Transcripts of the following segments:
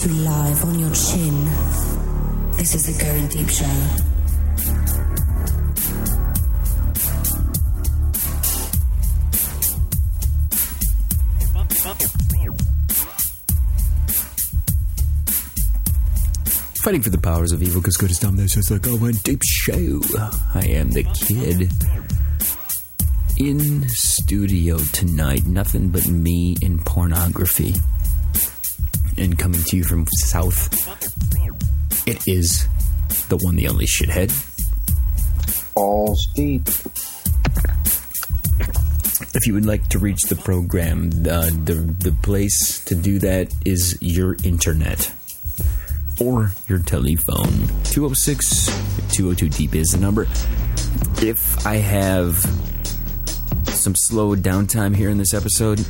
to live on your chin. This is the Going Deep Show. Fighting for the powers of evil because good is dumb. This is the Going Deep Show. I am the kid. In studio tonight, nothing but me and pornography. And coming to you from South, it is the one, the only shithead. Balls deep. If you would like to reach the program, uh, the the place to do that is your internet or your telephone. 206 202 Deep is the number. If I have some slow downtime here in this episode,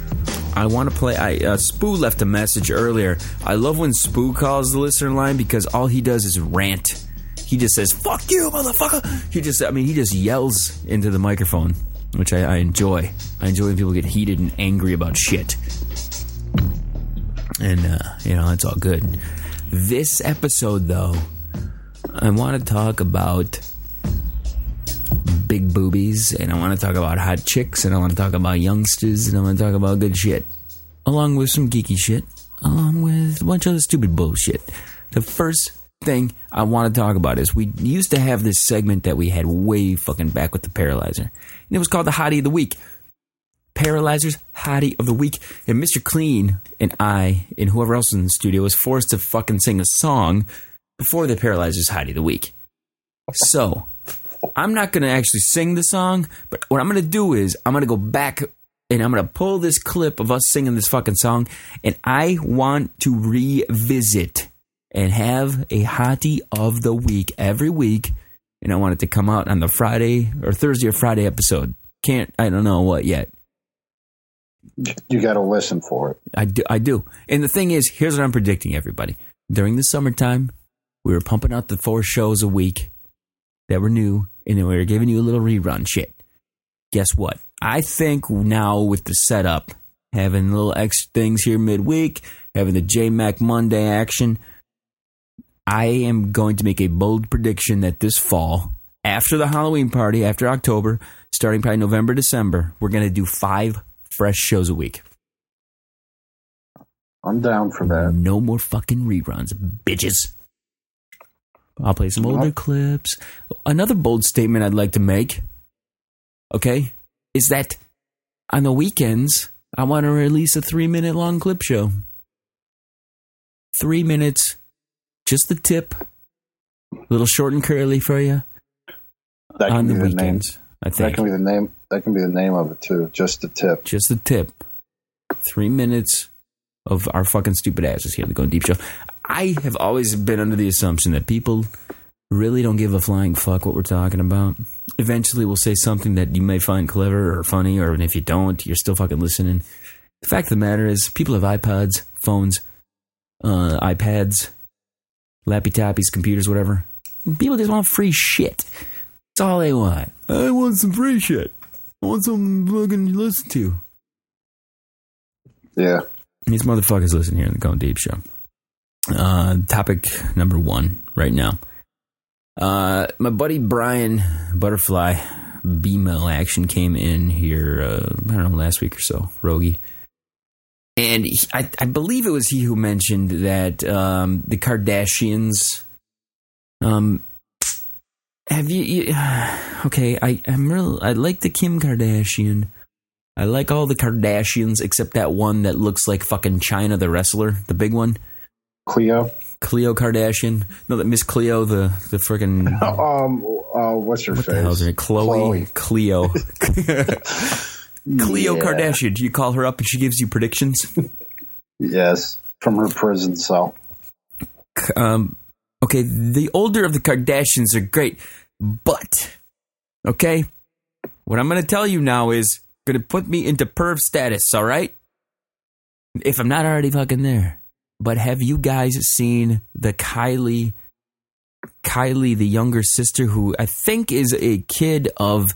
I want to play. I uh, Spoo left a message earlier. I love when Spoo calls the listener line because all he does is rant. He just says "fuck you, motherfucker." He just, I mean, he just yells into the microphone, which I, I enjoy. I enjoy when people get heated and angry about shit, and uh, you know it's all good. This episode, though, I want to talk about big boobies, and I want to talk about hot chicks, and I want to talk about youngsters, and I want to talk about good shit, along with some geeky shit, along with a bunch of other stupid bullshit. The first thing I want to talk about is we used to have this segment that we had way fucking back with the Paralyzer, and it was called the Hottie of the Week. Paralyzer's Hottie of the Week. And Mr. Clean and I, and whoever else in the studio, was forced to fucking sing a song before the Paralyzer's Hottie of the Week. So, I'm not going to actually sing the song, but what I'm going to do is I'm going to go back and I'm going to pull this clip of us singing this fucking song, and I want to revisit and have a Hottie of the Week every week. And I want it to come out on the Friday or Thursday or Friday episode. Can't, I don't know what yet. You got to listen for it. I do, I do. And the thing is, here's what I'm predicting, everybody. During the summertime, we were pumping out the four shows a week that were new, and then we were giving you a little rerun shit. Guess what? I think now with the setup, having little extra things here midweek, having the J Mac Monday action, I am going to make a bold prediction that this fall, after the Halloween party, after October, starting probably November, December, we're going to do five fresh shows a week. I'm down for that. No more fucking reruns, bitches. I'll play some older clips. Another bold statement I'd like to make, okay, is that on the weekends, I want to release a three minute long clip show. Three minutes, just the tip, a little short and curly for you That on the be the name. weekends. I That can be the name. That can be the name of it too. Just the tip. just the tip. Three minutes of our fucking stupid asses here the Going Deep Show. I have always been under the assumption that people really don't give a flying fuck what we're talking about. Eventually, we'll say something that you may find clever or funny, or if you don't, you're still fucking listening. The fact of the matter is, people have iPods, phones, uh, iPads, lappy tappies, computers, whatever. People just want free shit. That's all they want. I want some free shit. I want something fucking to listen to. Yeah. These motherfuckers listen here in the Going Deep Show. Uh, topic number one right now. Uh, my buddy Brian Butterfly B-mail action came in here, uh, I don't know, last week or so, Rogie. And he, I, I believe it was he who mentioned that um, the Kardashians. Um, have you, you? Okay, I I'm real. I like the Kim Kardashian. I like all the Kardashians except that one that looks like fucking Chyna, the wrestler, the big one, Cleo. Cleo Kardashian. No, that Miss Cleo, the the freaking Um. Uh, what's her what face? the hell's her name? Chloe, Cleo, Cleo Yeah. Kardashian. Do you call her up and she gives you predictions? Yes, from her prison cell. um, okay, the older of the Kardashians are great, but okay, what I'm going to tell you now is going to put me into perv status. All right, if I'm not already fucking there. But have you guys seen the Kylie, Kylie, the younger sister, who I think is a kid of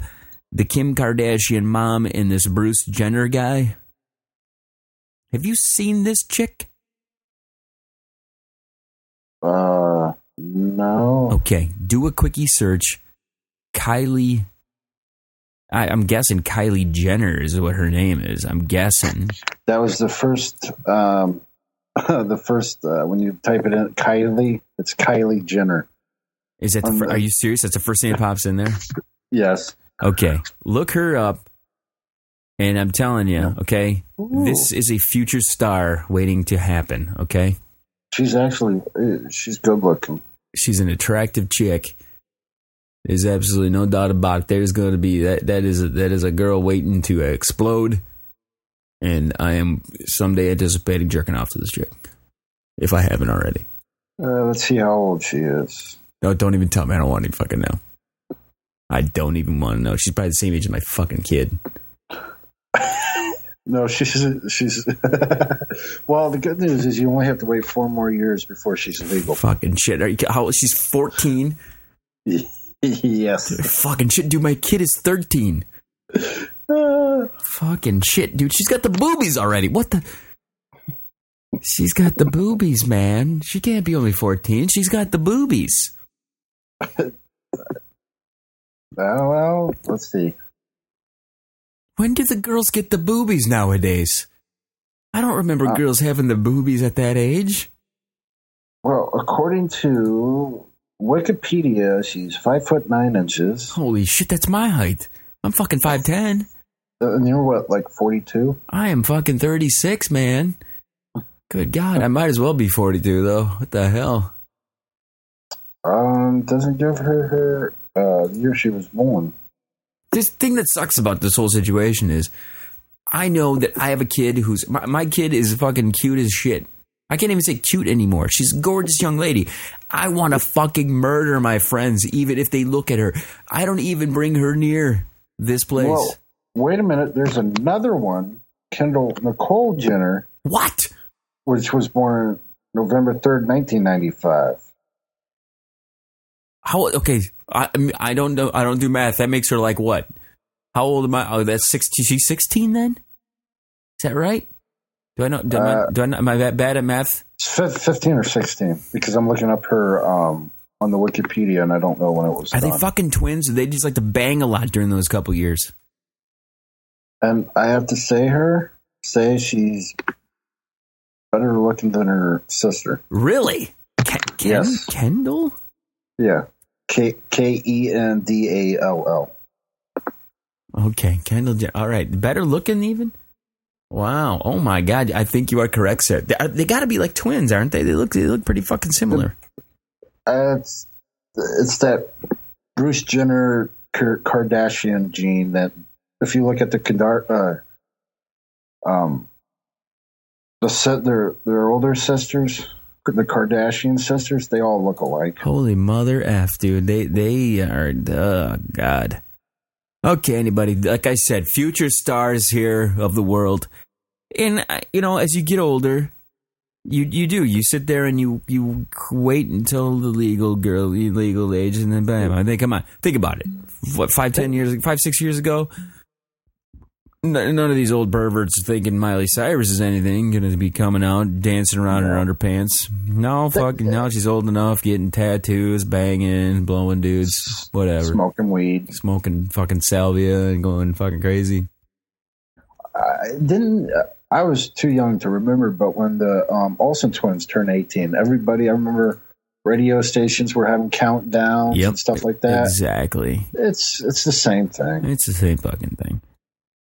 the Kim Kardashian mom and this Bruce Jenner guy? Have you seen this chick? Uh, no. Okay, do a quickie search. Kylie. I, I'm guessing Kylie Jenner is what her name is. I'm guessing. That was the first. Um, the first uh, when you type it in, Kylie. It's Kylie Jenner. Is that the? Um, are you serious? That's the first thing that pops in there. Yes. Okay, look her up. And I'm telling you, okay, Ooh. this is a future star waiting to happen. Okay, She's actually uh, she's good looking. she's an attractive chick. There's absolutely no doubt about it. There's going to be that. That is a, that is a girl waiting to explode, and I am someday anticipating jerking off to this chick, if I haven't already. Uh, let's see how old she is. No, don't even tell me. I don't want to fucking know. I don't even want to know. She's probably the same age as my fucking kid. No, she's she's. well, the good news is you only have to wait four more years before she's legal. Fucking shit. Are you, how she's 14? yes. Fucking shit, dude. My kid is 13. Uh, Fucking shit, dude. She's got the boobies already. What the? She's got the boobies, man. She can't be only 14. She's got the boobies. well, well, let's see. When do the girls get the boobies nowadays? I don't remember Uh, girls having the boobies at that age. Well, according to Wikipedia, she's five foot nine inches. Holy shit, that's my height. I'm fucking 5'10. Uh, And you're what, like forty-two? I am fucking 36, man. Good God, I might as well be 42, though. What the hell? Um, doesn't give her her uh, year she was born. this thing that sucks about this whole situation is I know that I have a kid who's my, my kid is fucking cute as shit. I can't even say cute anymore. She's a gorgeous young lady. I want to fucking murder my friends, even if they look at her. I don't even bring her near this place. Whoa, wait a minute. There's another one, Kendall Nicole Jenner, What? which was born November third, nineteen ninety-five. How? Okay, I I mean, I don't know. I don't do math. That makes her like what? How old am I? Oh, that's sixteen. She's sixteen then. Is that right? Do I know? Do, I, Uh, do I know, am I that bad at math? Fifteen or sixteen because I'm looking up her um on the Wikipedia and I don't know when it was Are they fucking twins? They just like to bang a lot during those couple years? And I have to say her say she's better looking than her sister. Really? Ken, Ken, Yes. Kendall? Yeah, K K E N D A L L. Okay, Kendall. All right, better looking even. Wow. Oh my God. I think you are correct, sir. They, they got to be like twins, aren't they? They look. They look pretty fucking similar. Uh, it's it's that Bruce Jenner Kardashian gene that if you look at the Kadar, uh, um the set their their older sisters the Kardashian sisters they all look alike. Holy mother f, dude. They they are. Oh God. Okay, anybody. Like I said, future stars here of the world, and uh, you know, as you get older, you you do you sit there and you you wait until the legal girl legal age, and then bam. I think, come on, think about it. What five ten years, five six years ago. None of these old perverts thinking Miley Cyrus is anything going to be coming out dancing around in her underpants. No, fuck. Now she's old enough, getting tattoos, banging, blowing dudes, whatever, Smoking weed. smoking fucking salvia and going fucking crazy. I didn't. I was too young to remember, but when the um, Olsen twins turned eighteen, everybody I remember radio stations were having countdowns Yep. and stuff like that. Exactly. It's it's the same thing. It's the same fucking thing.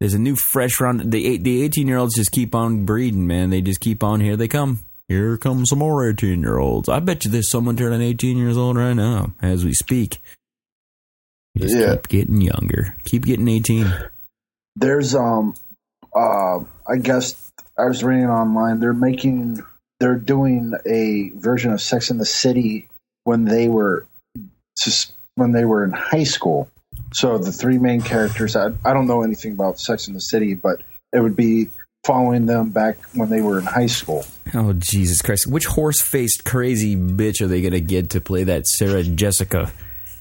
There's a new fresh round. The eight, the 18 year olds just keep on breeding, man. They just keep on. Here they come. Here come some more 18 year olds. I bet you there's someone turning 18 years old right now as we speak. You just Yeah. keep getting younger. Keep getting 18. There's um, uh, I guess I was reading online. They're making, they're doing a version of Sex in the City when they were, just when they were in high school. So the three main characters. I, I don't know anything about Sex in the City, but it would be following them back when they were in high school. Oh, Jesus Christ. Which horse faced crazy bitch are they going to get to play that Sarah Jessica?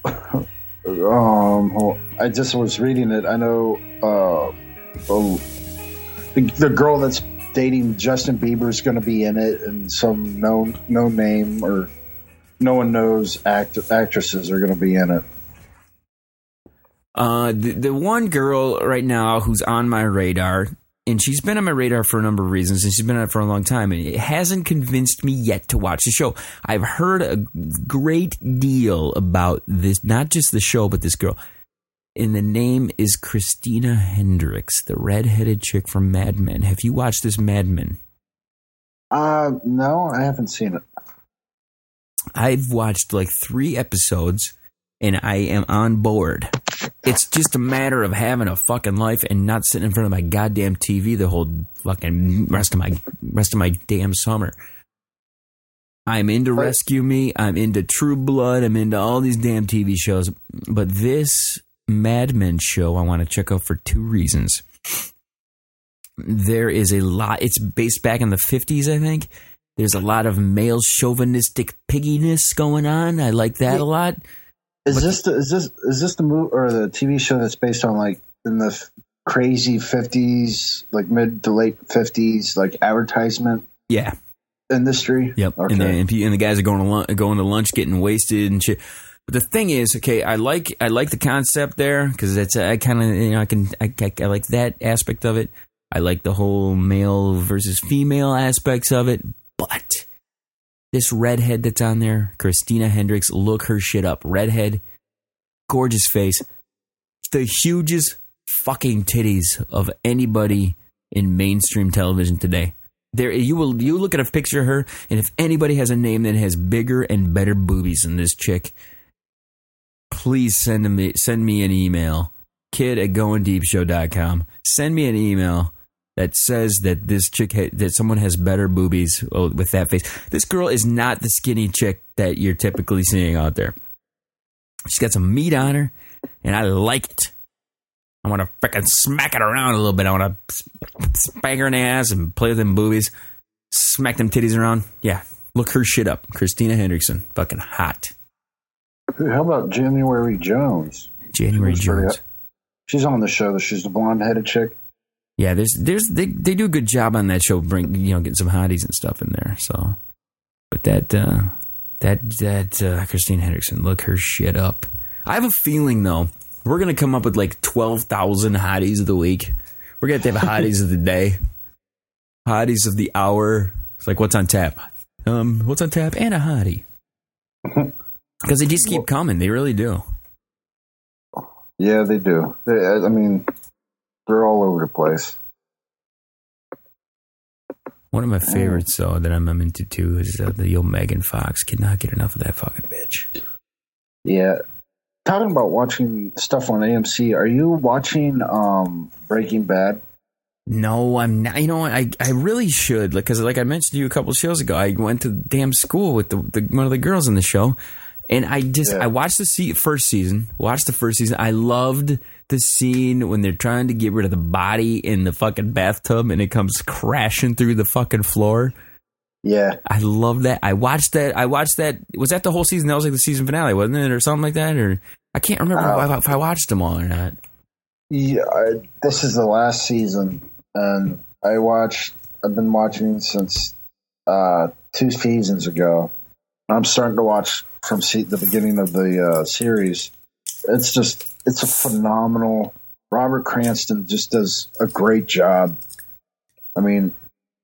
Um, I just was reading it. I know, uh, oh, the, the girl that's dating Justin Bieber is going to be in it, and some known known name or no one knows act- actresses are going to be in it. Uh, the, the one girl right now who's on my radar, and she's been on my radar for a number of reasons, and she's been on it for a long time, and it hasn't convinced me yet to watch the show. I've heard a great deal about this, not just the show, but this girl. And the name is Christina Hendricks, the redheaded chick from Mad Men. Have you watched this Mad Men? Uh, no, I haven't seen it. I've watched like three episodes and I am on board. It's just a matter of having a fucking life and not sitting in front of my goddamn TV the whole fucking rest of my rest of my damn summer. I'm into Right. Rescue Me. I'm into True Blood. I'm into all these damn TV shows. But this Mad Men show I want to check out for two reasons. There is a lot, it's based back in the 50s, I think. There's a lot of male chauvinistic pigginess going on. I like that a lot. Is this the, is this is this the movie or the TV show that's based on like in the f- crazy fifties, like mid to late fifties, like advertisement Yeah. industry? Yep. Okay. And, the, and, and the guys are going to lunch, going to lunch, getting wasted and shit. But the thing is, okay, I like I like the concept there because it's I kind of you know I can I, I, I like that aspect of it. I like the whole male versus female aspects of it. But this redhead that's on there, Christina Hendricks, look her shit up. Redhead, gorgeous face, the hugest fucking titties of anybody in mainstream television today. There, you will you look at a picture of her, and if anybody has a name that has bigger and better boobies than this chick, please send me send me an email, kid at goingdeepshow.com. Send me an email that says that this chick ha- that someone has better boobies with that face. This girl is not the skinny chick that you're typically seeing out there. She's got some meat on her, and I like it. I want to freaking smack it around a little bit. I want to spank her in the ass and play with them boobies, smack them titties around. Yeah, look her shit up. Christina Hendrickson, fucking hot. How about January Jones? January Jones. She's on the show. She's the blonde headed chick. Yeah, there's there's they they do a good job on that show, bring you know getting some hotties and stuff in there. So, but that uh, that that uh, Christine Hendrickson, look her shit up. I have a feeling though we're gonna come up with like twelve thousand hotties of the week. We're gonna have to have hotties of the day, hotties of the hour. It's like what's on tap? Um, what's on tap and a hottie because they just keep coming. They really do. Yeah, they do. They, I I mean, they're all over the place. One of my favorites, though, that I'm, I'm into too, is uh, the old Megan Fox. Cannot get enough of that fucking bitch. Yeah. Talking about watching stuff on AMC, are you watching um, Breaking Bad? No, I'm not. You know what? I, I really should, because like I mentioned to you a couple shows ago, I went to damn school with the, the one of the girls in the show, and I just Yeah. I watched the se- first season. Watched the first season. I loved the scene when they're trying to get rid of the body in the fucking bathtub, and it comes crashing through the fucking floor. Yeah. I love that. I watched that. I watched that. Was that the whole season? That was like the season finale, wasn't it, or something like that? Or I can't remember Uh, if I watched them all or not. Yeah, I, this is the last season, and I watched. I've been watching since uh, two seasons ago. I'm starting to watch from se- the beginning of the uh, series. It's just, it's a phenomenal. Robert Cranston just does a great job. I mean,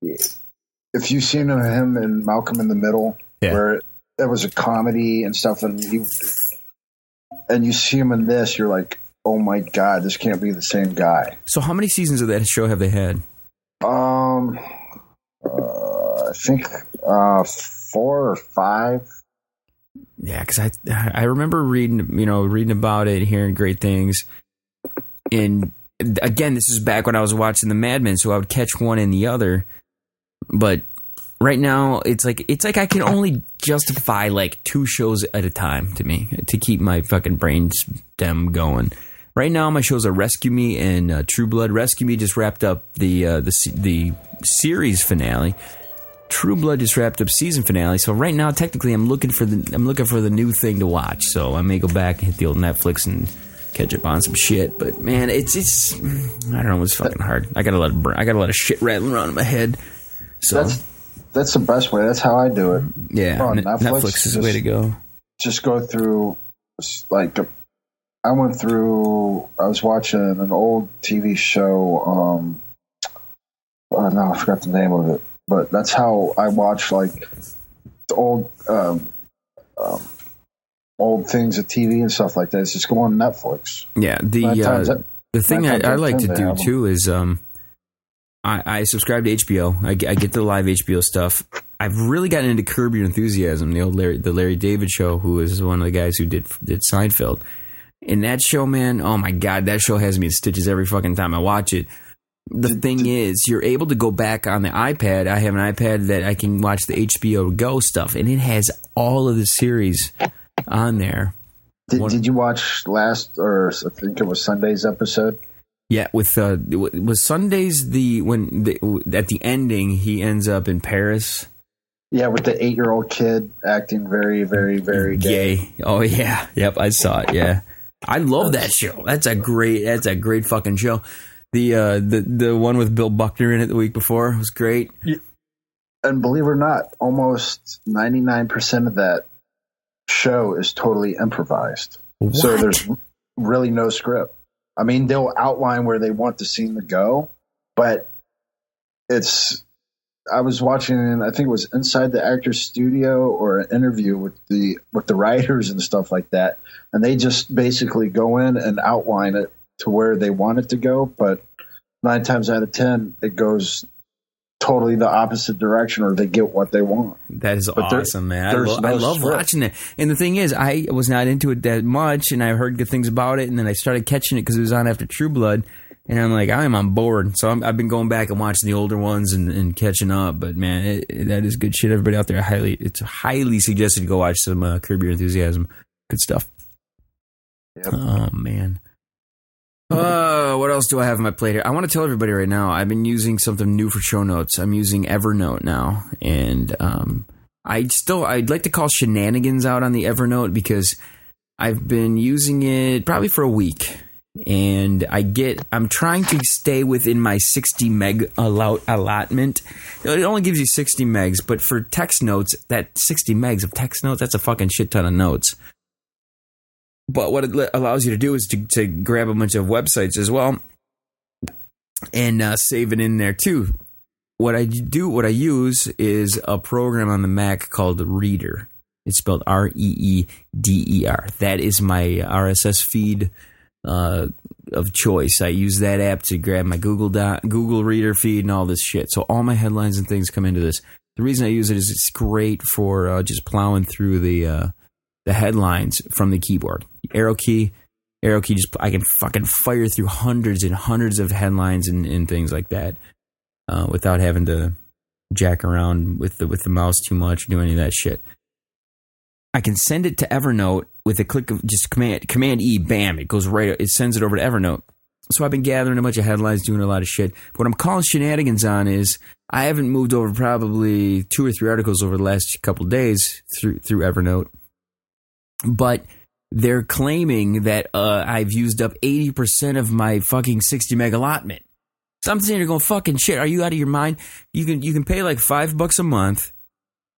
if you've seen him in Malcolm in the Middle, Yeah. where it was a comedy and stuff, and you and you see him in this, you're like, oh my god, this can't be the same guy. So, how many seasons of that show have they had? Um, uh, I think uh, four or five. Yeah, because I I remember reading you know reading about it, hearing great things, and again, this is back when I was watching the Mad Men, so I would catch one and the other. But right now, it's like it's like I can only justify like two shows at a time to me to keep my fucking brain stem going. Right now, my shows are Rescue Me and uh, True Blood. Rescue Me just wrapped up the uh, the the series finale. True Blood just wrapped up season finale, so right now technically I'm looking for the I'm looking for the new thing to watch. So I may go back and hit the old Netflix and catch up on some shit. But man, it's it's I don't know, it's fucking hard. I got a lot of I got a lot of shit rattling around in my head. So That's that's the best way. That's how I do it. Yeah, N- Netflix, Netflix, is the way to go. Just go through, like, I went through. I was watching an old TV show. Um, oh no, I forgot the name of it. But that's how I watch like old, um, um, old things of TV and stuff like that. It's just go on Netflix. Yeah, the uh, out- the thing I, I like to do 'em. too is um, I, I subscribe to HBO. I, get- I get the live HBO stuff. I've really gotten into Curb Your Enthusiasm, the old Larry, the Larry David show, who is one of the guys who did did Seinfeld. In that show, man, oh my god, that show has me in stitches every fucking time I watch it. The thing is, you're able to go back on the iPad. I have an iPad that I can watch the HBO Go stuff, and it has all of the series on there. Did, One- did you watch last or I think it was Sunday's episode? Yeah, with uh, was Sundays the when the, at the ending he ends up in Paris. Yeah, with the eight-year-old kid acting very, very, very gay. Gay. Oh yeah, yep, I saw it. Yeah, I love that show. That's a great. That's a great fucking show. The uh, the the one with Bill Buckner in it the week before was great. And believe it or not, almost ninety-nine percent of that show is totally improvised. So there's really no script. I mean, they'll outline where they want the scene to go, but it's. I was watching, I think it was inside the actor's studio or an interview with the with the writers and stuff like that, and they just basically go in and outline it to where they want it to go, but nine times out of ten, it goes totally the opposite direction, or they get what they want. That is But awesome, man. I, lo- no I love script. watching it. And the thing is, I was not into it that much, and I heard good things about it, and then I started catching it because it was on after True Blood, and I'm like, I'm on board. So I'm, I've been going back and watching the older ones and, and catching up. But man, it, it- that is good shit. Everybody out there, I highly, it's highly suggested to go watch some uh, Curb Your Enthusiasm. Good stuff. Yep. Oh man. Uh, what else do I have on my plate here? I want to tell everybody right now. I've been using something new for show notes. I'm using Evernote now, and um, I still I'd like to call shenanigans out on the Evernote because I've been using it probably for a week, and I get I'm trying to stay within my 60 meg allow, allotment. It only gives you 60 megs, but for text notes, that 60 megs of text notes, that's a fucking shit ton of notes. But what it allows you to do is to, to grab a bunch of websites as well and uh, save it in there too. What I do, what I use is a program on the Mac called Reeder. It's spelled R E E D E R. That is my RSS feed uh, of choice. I use that app to grab my Google Doc, Google Reader feed and all this shit. So all my headlines and things come into this. The reason I use it is it's great for uh, just plowing through the uh, the headlines from the keyboard. Arrow key, arrow key. Just I can fucking fire through hundreds and hundreds of headlines and, and things like that uh, without having to jack around with the with the mouse too much, do any of that shit. I can send it to Evernote with a click of just command command E, bam, it goes right. It sends it over to Evernote. So I've been gathering a bunch of headlines, doing a lot of shit. What I'm calling shenanigans on is I haven't moved over probably two or three articles over the last couple days through through Evernote, but they're claiming that uh, I've used up 80% of my fucking 60 meg allotment. So I'm sitting there going, fucking shit, are you out of your mind? You can you can pay like five bucks a month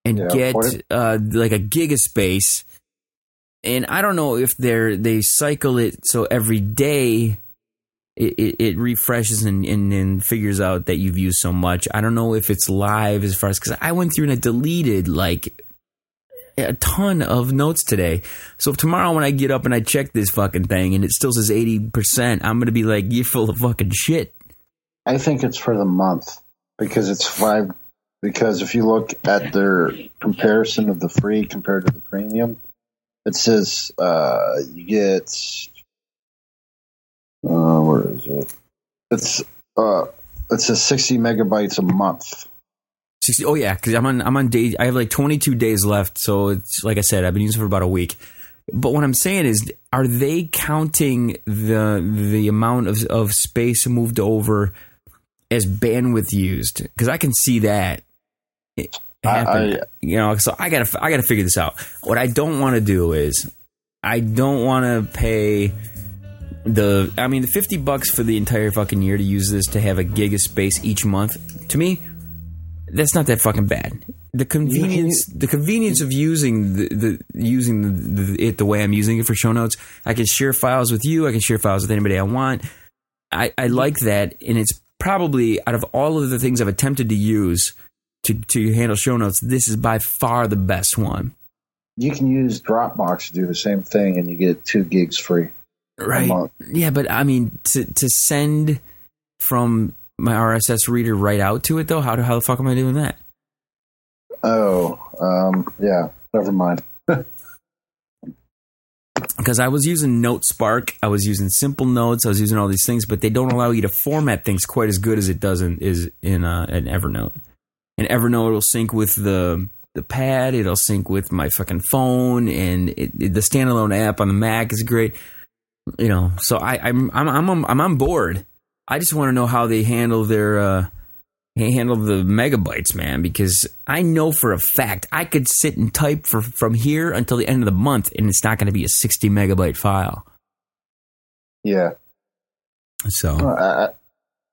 and Yeah, get uh, like a gig of space. And I don't know if they're they cycle it so every day it, it, it refreshes and, and, and figures out that you've used so much. I don't know if it's live as far as because I went through and I deleted like a ton of notes today. So tomorrow when I get up and I check this fucking thing and it still says eighty percent, I'm gonna be like, "You're full of fucking shit." I think it's for the month because it's five. Because if you look at their comparison of the free compared to the premium, it says uh, you get. Uh, where is it? It's uh, it says sixty megabytes a month. 60, oh yeah, because I'm on I'm on day. I have like 22 days left, so it's like I said, I've been using it for about a week. But what I'm saying is, are they counting the the amount of of space moved over as bandwidth used? Because I can see that. Happen. I- you know, so I gotta I gotta figure this out. What I don't want to do is, I don't want to pay the. I mean, the 50 bucks for the entire fucking year to use this to have a gig of space each month. To me, that's not that fucking bad. The convenience, the convenience of using the, the using the, the, it the way I'm using it for show notes. I can share files with you. I can share files with anybody I want. I, I like that, and it's probably out of all of the things I've attempted to use to to handle show notes, this is by far the best one. You can use Dropbox to do the same thing, and you get two gigs free. Right? Yeah, but I mean to to send from my RSS reader right out to it though. How do how the fuck am I doing that? Oh, um, yeah. Never mind. because I was using NoteSpark, I was using Simple Notes, I was using all these things, but they don't allow you to format things quite as good as it does in is in uh, in Evernote. And Evernote will sync with the the pad, it'll sync with my fucking phone, and it, it, the standalone app on the Mac is great. You know, so I, I'm I'm I'm I'm on board. I just want to know how they handle their. Uh, handle the megabytes, man, because I know for a fact I could sit and type for from here until the end of the month, and it's not going to be a sixty megabyte file. Yeah. So I,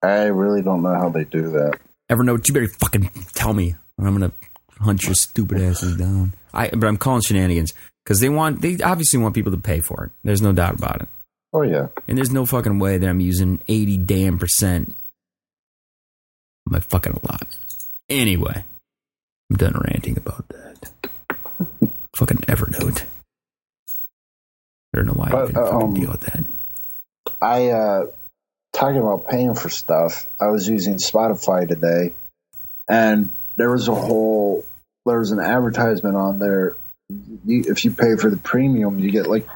I really don't know how they do that. Evernote, you better fucking tell me, or I'm going to hunt your stupid asses down. I, but I'm calling shenanigans because they want, they obviously want people to pay for it. There's no doubt about it. Oh yeah. And there's no fucking way that I'm using eighty damn percent of my fucking a lot. Anyway, I'm done ranting about that. fucking Evernote. I don't know why I But, even fucking um, deal with that. I uh talking about paying for stuff. I was using Spotify today, and there was a whole there was an advertisement on there. You, if you pay for the premium, you get like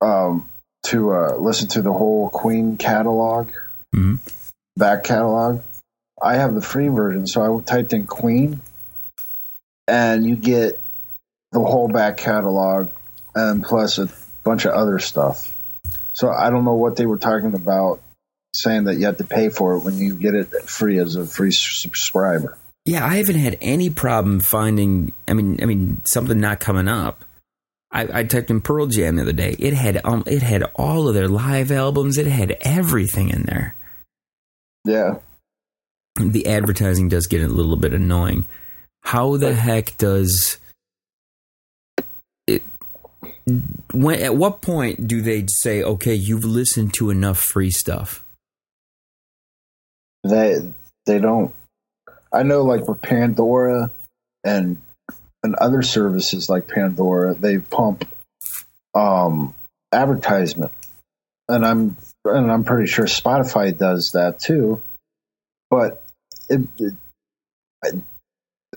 um to uh, listen to the whole Queen catalog, Mhm. back catalog. I have the free version, so I typed in Queen, and you get the whole back catalog, and plus a bunch of other stuff. So I don't know what they were talking about, saying that you have to pay for it when you get it free as a free subscriber. Yeah, I haven't had any problem finding. I mean, I mean something not coming up. I, I typed in Pearl Jam the other day. It had um, it had all of their live albums. It had everything in there. Yeah, the advertising does get a little bit annoying. How the heck does it? When at what point do they say, "Okay, you've listened to enough free stuff"? they they don't. I know, like with Pandora and and other services like Pandora, they pump um advertisement, and I'm and I'm pretty sure Spotify does that too. But it, it I,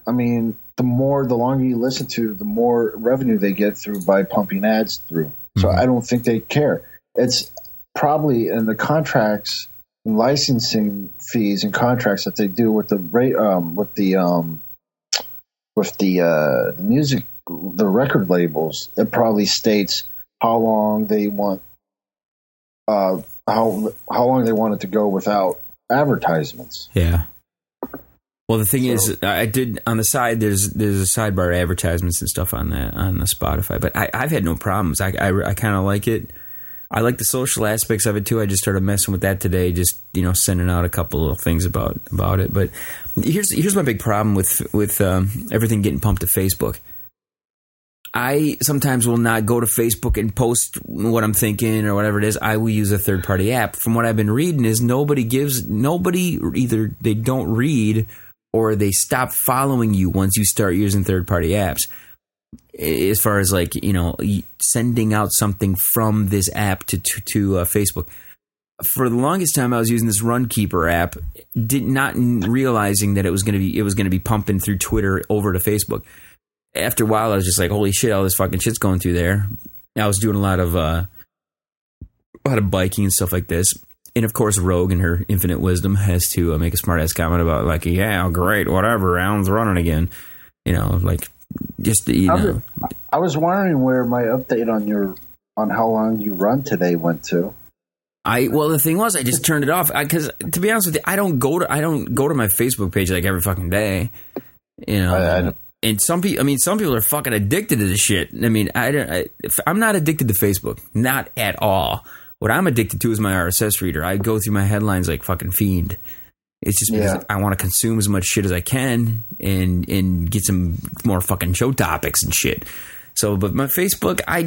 I mean, the more the longer you listen to, the more revenue they get through by pumping ads through. So Mhm. I don't think they care. It's probably in the contracts, licensing fees and contracts that they do with the rate, um, with the um, with the uh, the music, the record labels. It probably states how long they want, uh, how how long they want it to go without advertisements. Yeah. Well, the thing So- is, I did on the side. There's there's a sidebar advertisements and stuff on that on the Spotify, but I, I've had no problems. I I, I kind of like it. I like the social aspects of it too. I just started messing with that today. Just you know, sending out a couple of things about about it. But here's here's my big problem with with um, everything getting pumped to Facebook. I sometimes will not go to Facebook and post what I'm thinking or whatever it is. I will use a third party app. From what I've been reading, is nobody gives nobody either they don't read or they stop following you once you start using third party apps. As far as like you know, sending out something from this app to to, to uh, Facebook. For the longest time, I was using this Runkeeper app, did not realizing that it was going to be it was going to be pumping through Twitter over to Facebook after a while, I was just like, "Holy shit! All this fucking shit's going through there." I was doing a lot of uh, a lot of biking and stuff like this, and of course, Rogue and her infinite wisdom has to uh, make a smart ass comment about like, "Yeah, great, whatever, rounds running again," you know, like just you I know, was, I was wondering where my update on your on how long you run today went to. I well, the thing was, I just turned it off because, to be honest with you, I don't go to I don't go to my Facebook page like every fucking day, you know. I- I- and some people, I mean, some people are fucking addicted to this shit. I mean, I don't. I, I'm not addicted to Facebook, not at all. What I'm addicted to is my RSS reader. I go through my headlines like fucking fiend. It's just because Yeah. I want to consume as much shit as I can and and get some more fucking show topics and shit. So, but my Facebook, I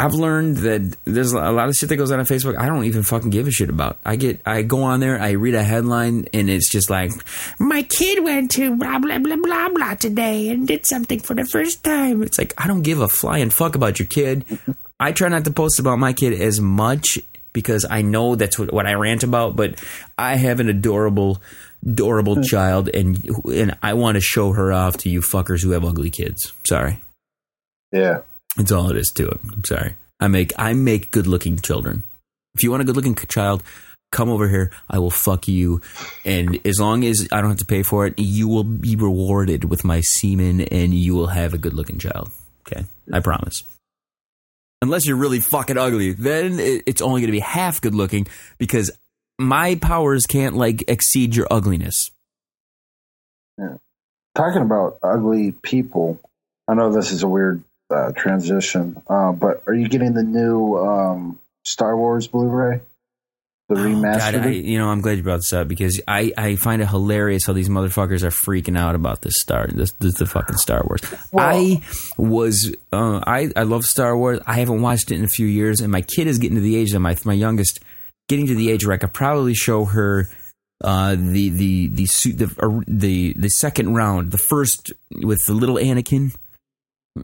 I've learned that there's a lot of shit that goes on on Facebook. I don't even fucking give a shit about. I get I go on there, I read a headline, and it's just like, my kid went to blah blah blah blah blah today and did something for the first time. It's like I don't give a flying fuck about your kid. I try not to post about my kid as much because I know that's what, what I rant about. But I have an adorable, adorable hmm. child, and and I want to show her off to you fuckers who have ugly kids. Sorry. Yeah. That's all it is to it. I'm sorry. I make I make good looking children. If you want a good looking child, come over here. I will fuck you, and as long as I don't have to pay for it, you will be rewarded with my semen, and you will have a good looking child. Okay, I promise. Unless you're really fucking ugly, then it- it's only going to be half good looking because my powers can't like exceed your ugliness. Talking about ugly people, I know this is a weird uh, transition, uh, but are you getting the new um, Star Wars Blu-ray? The Oh, remastered? God, I, you know, I'm glad you brought this up because I, I find it hilarious how these motherfuckers are freaking out about this Star this, this the fucking Star Wars. Well- I was uh, I I love Star Wars. I haven't watched it in a few years, and my kid is getting to the age that my my youngest getting to the age where I could probably show her uh, the the the suit the uh, the the second round, the first with the little Anakin.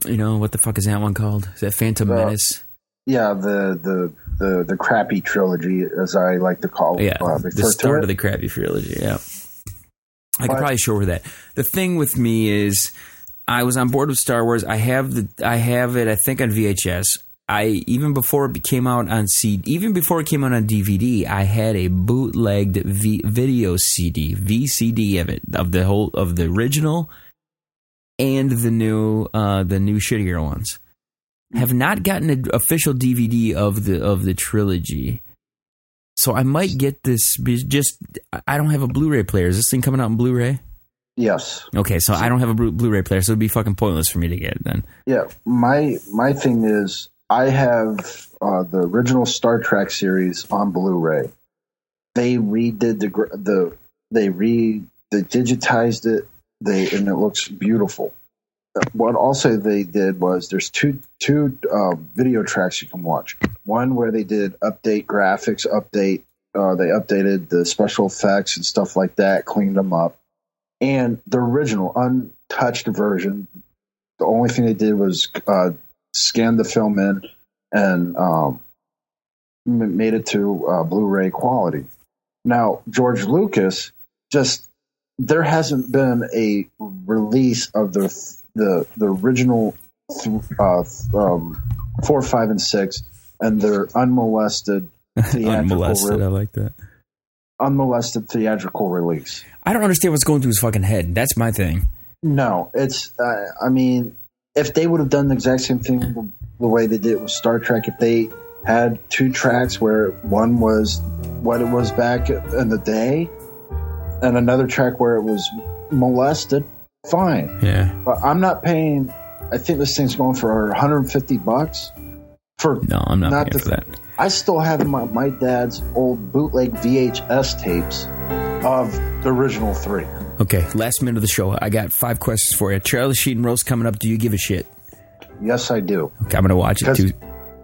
You know what the fuck is that one called? Is that Phantom Menace? yeah, the, the the the crappy trilogy, as I like to call it. Yeah, uh, the start of the crappy trilogy. Yeah, I could probably show her that. The thing with me is, I was on board with Star Wars. I have the, I have it. I think on VHS. I even before it came out on CD, even before it came out on DVD, I had a bootlegged v, video CD, VCD of it, of the whole of the original and the new, uh, the new shittier ones. Have not gotten an official DVD of the of the trilogy. So I might get this. Just I don't have a Blu-ray player. Is this thing coming out in Blu-ray? Yes. Okay, so I don't have a Blu- Blu-ray player, so it'd be fucking pointless for me to get it then. Yeah. My my thing is, I have uh, the original Star Trek series on Blu-ray. They redid the the they re they digitized it. They and it looks beautiful. What also they did was there's two two uh, video tracks you can watch. One where they did update graphics, update uh, they updated the special effects and stuff like that, cleaned them up, and the original untouched version. The only thing they did was uh, scan the film in and um, made it to uh, Blu-ray quality. Now George Lucas just there hasn't been a release of the the the original th- uh, um, four, five, and six, and their unmolested theatrical Unmolested, re- I like that. unmolested theatrical release. I don't understand what's going through his fucking head. That's my thing. No, it's. Uh, I mean, if they would have done the exact same thing the way they did with Star Trek, if they had two tracks where one was what it was back in the day, and another track where it was molested, fine. Yeah. But I'm not paying. I think this thing's going for 150 bucks for. No, I'm not, Not paying the for that. I still have my, my dad's old bootleg VHS tapes of the original three. Okay, last minute of the show. I got five questions for you. Charlie Sheen roast coming up. Do you give a shit? Yes, I do. Okay, I'm gonna watch it Because too.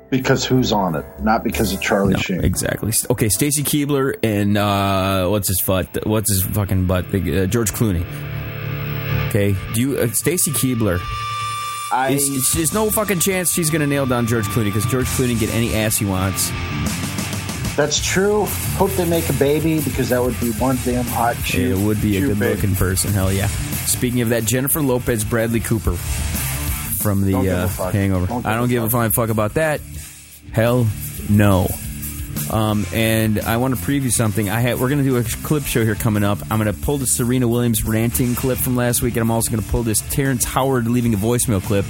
because who's on it, not because of Charlie No, Sheen. exactly. Okay, Stacy Keibler and uh, what's his butt? What's his fucking butt? Uh, George Clooney. Okay, do you uh, Stacy Keibler? I It's, it's, there's no fucking chance she's gonna nail down George Clooney because George Clooney can get any ass he wants. that's true. Hope they make a baby because that would be one damn hot. It would be a good baby. looking person. Hell yeah. Speaking of that, Jennifer Lopez, Bradley Cooper from the uh. Hangover. Don't I don't give a flying fuck about that. Hell no. Um, and I want to preview something. I we're going to do a clip show here coming up. I'm going to pull the Serena Williams ranting clip from last week, and I'm also going to pull this Terrence Howard leaving a voicemail clip,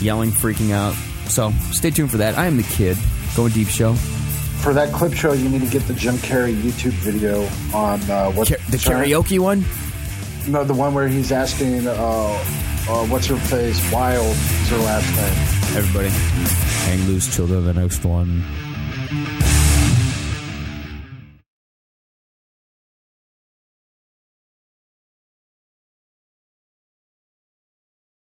yelling, freaking out. So stay tuned for that. I am the kid. Going deep show. For that clip show, you need to get the Jim Carrey YouTube video on uh, what Ka- the sorry? karaoke one. No, the one where he's asking, uh, uh, "What's her face?" Wild is her last name. Everybody, hang loose till the next one.